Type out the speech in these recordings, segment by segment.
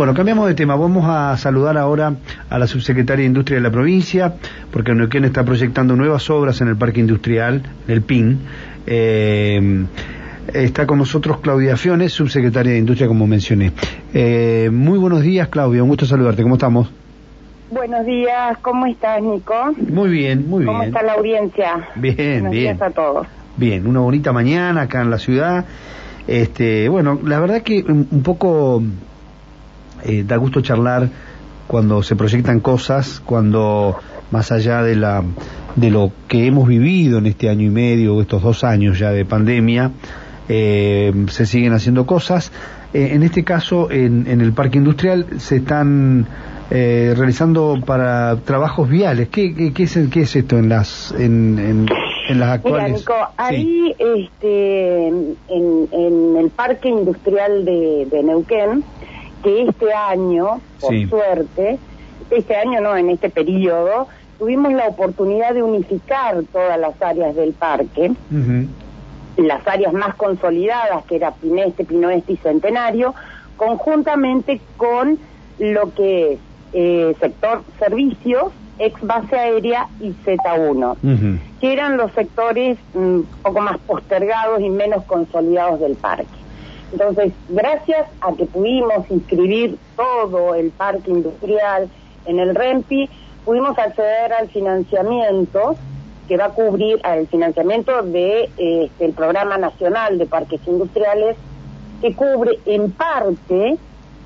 Bueno, cambiamos de tema. Vamos a saludar ahora a la subsecretaria de Industria de la provincia, porque Neuquén está proyectando nuevas obras en el Parque Industrial, en el PIN. Eh, está con nosotros Claudia Fiones, subsecretaria de Industria, como mencioné. Eh, muy buenos días, Claudia. Un gusto saludarte. ¿Cómo estamos? Buenos días. ¿Cómo estás, Nico? Muy bien, muy bien. ¿Cómo está la audiencia? Bien, Buenos bien. días a todos. Bien, una bonita mañana acá en la ciudad. Este, bueno, la verdad que un un poco eh, da gusto charlar cuando se proyectan cosas, cuando más allá de la de lo que hemos vivido en este año y medio, estos dos años ya de pandemia, eh, se siguen haciendo cosas. Eh, en este caso, en, en el parque industrial se están eh, realizando para trabajos viales. ¿Qué, qué, qué es, qué es esto en las en, en, en las Mira, actuales? Nico, Sí. ahí este, en, en el Parque Industrial de, de Neuquén, que este año, por Sí. suerte, este año no, en este periodo, tuvimos la oportunidad de unificar todas las áreas del parque, las áreas más consolidadas, que era Pineste, Pinoeste y Centenario, conjuntamente con lo que es eh, sector servicios, ex base aérea y Z1 Ujú. que eran los sectores un poco más postergados y menos consolidados del parque. Entonces, gracias a que pudimos inscribir todo el parque industrial en el REMPI, pudimos acceder al financiamiento que va a cubrir al financiamiento de eh, el programa nacional de parques industriales que cubre en parte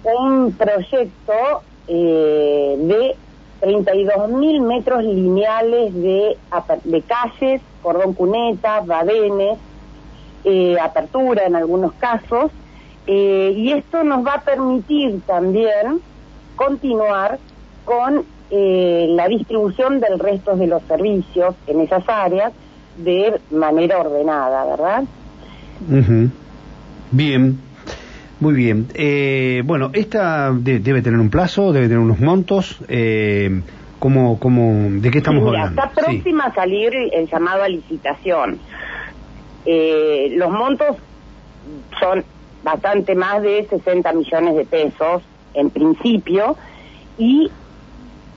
un proyecto eh, de 32 mil metros lineales de, de calles, cordón cunetas, badenes, eh, apertura en algunos casos, eh, y esto nos va a permitir también continuar con eh, la distribución del resto de los servicios en esas áreas de manera ordenada, ¿verdad? Ujú. Bien, muy bien. Eh, bueno, esta de- debe tener un plazo, debe tener unos montos. Eh, ¿cómo, cómo, ¿De qué estamos Mira, hablando? está próxima a salir el llamado a licitación. Eh, los montos son bastante más de 60 millones de pesos en principio y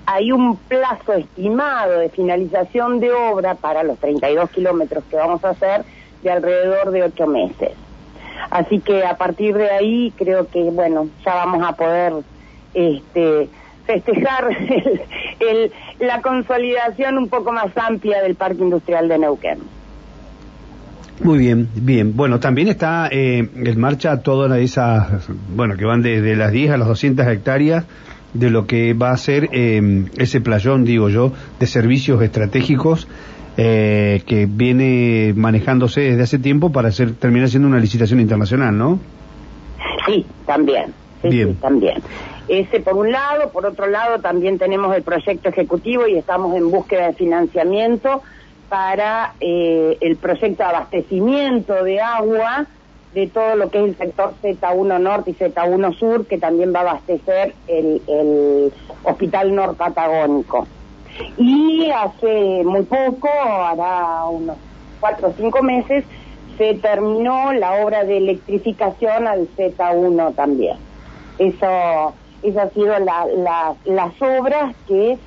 hay un plazo estimado de finalización de obra para los 32 kilómetros que vamos a hacer de alrededor de ocho meses. Así que a partir de ahí creo que, bueno, ya vamos a poder este, festejar el- la consolidación un poco más amplia del Parque Industrial de Neuquén. Muy bien, bien. Bueno, también está eh, en marcha todas esas, bueno, que van desde las 10 a las 200 hectáreas de lo que va a ser eh, ese playón, digo yo, de servicios estratégicos eh, que viene manejándose desde hace tiempo para hacer, terminar siendo una licitación internacional, ¿no? Sí, también. Sí, Bien. sí, también. Ese por un lado, por otro lado también tenemos el proyecto ejecutivo y estamos en búsqueda de financiamiento para eh, el proyecto de abastecimiento de agua de todo lo que es el sector Z1 Norte y Z1 Sur, que también va a abastecer el, el Hospital Norpatagónico. Y hace muy poco, hará unos cuatro o cinco meses, se terminó la obra de electrificación al Z1 también. Eso, eso ha sido la, la- las obras que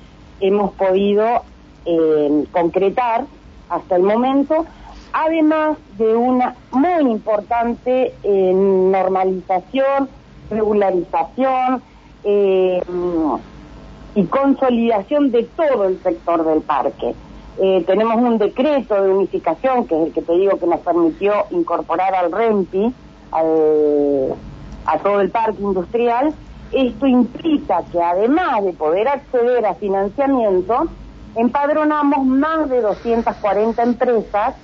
hemos podido eh, concretar hasta el momento, además de una muy importante eh, normalización, regularización eh, y consolidación de todo el sector del parque. Eh, tenemos un decreto de unificación, que es el que te digo que nos permitió incorporar al REMPI, al- a todo el parque industrial. Esto implica que además de poder acceder a financiamiento, empadronamos más de 240 empresas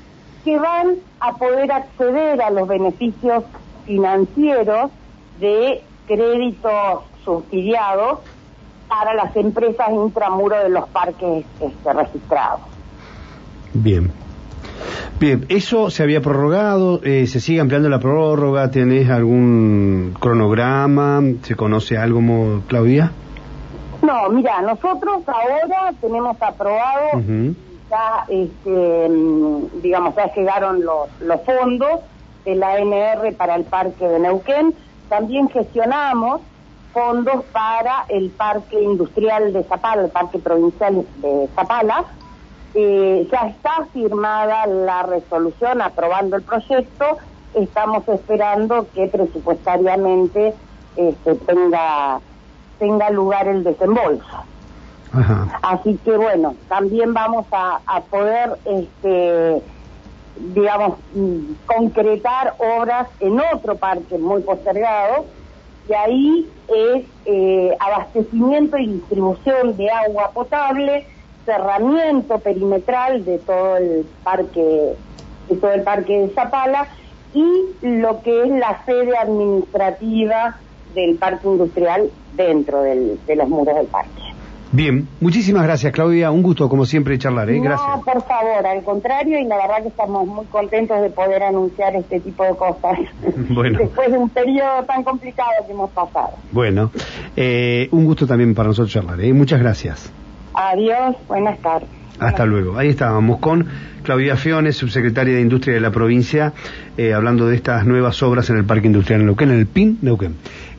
que van a poder acceder a los beneficios financieros de créditos subsidiados para las empresas intramuro de los parques este, registrados. Bien. Bien, eso se había prorrogado, eh, se sigue ampliando la prórroga, ¿tenés algún cronograma? ¿Se conoce algo, Claudia? No, mira, nosotros ahora tenemos aprobado, Ujú. ya, este, mm, digamos, ya llegaron los, los fondos de la ANR para el Parque de Neuquén. También gestionamos fondos para el parque industrial de Zapala, el parque provincial de Zapala. Eh, ya está firmada la resolución aprobando el proyecto, estamos esperando que presupuestariamente este, tenga, tenga lugar el desembolso. Así que bueno, también vamos a, a poder, este, digamos, mm, concretar obras en otro parque muy postergado, y ahí es eh, abastecimiento y distribución de agua potable, cerramiento perimetral de todo el parque, de todo el parque de Zapala, y lo que es la sede administrativa del parque industrial dentro del, de los muros del parque. Bien, muchísimas gracias Claudia, un gusto como siempre charlar, ¿eh? gracias. No, por favor, al contrario, y la verdad que estamos muy contentos de poder anunciar este tipo de cosas. Bueno. Después de un periodo tan complicado que hemos pasado. Bueno, eh, un gusto también para nosotros charlar, ¿eh? muchas gracias. Adiós, buenas tardes. Hasta luego. Ahí estábamos con Claudia Fiones, subsecretaria de Industria de la provincia, eh, hablando de estas nuevas obras en el Parque Industrial en Neuquén, en el PIN Neuquén.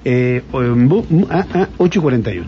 Eh, 8.48.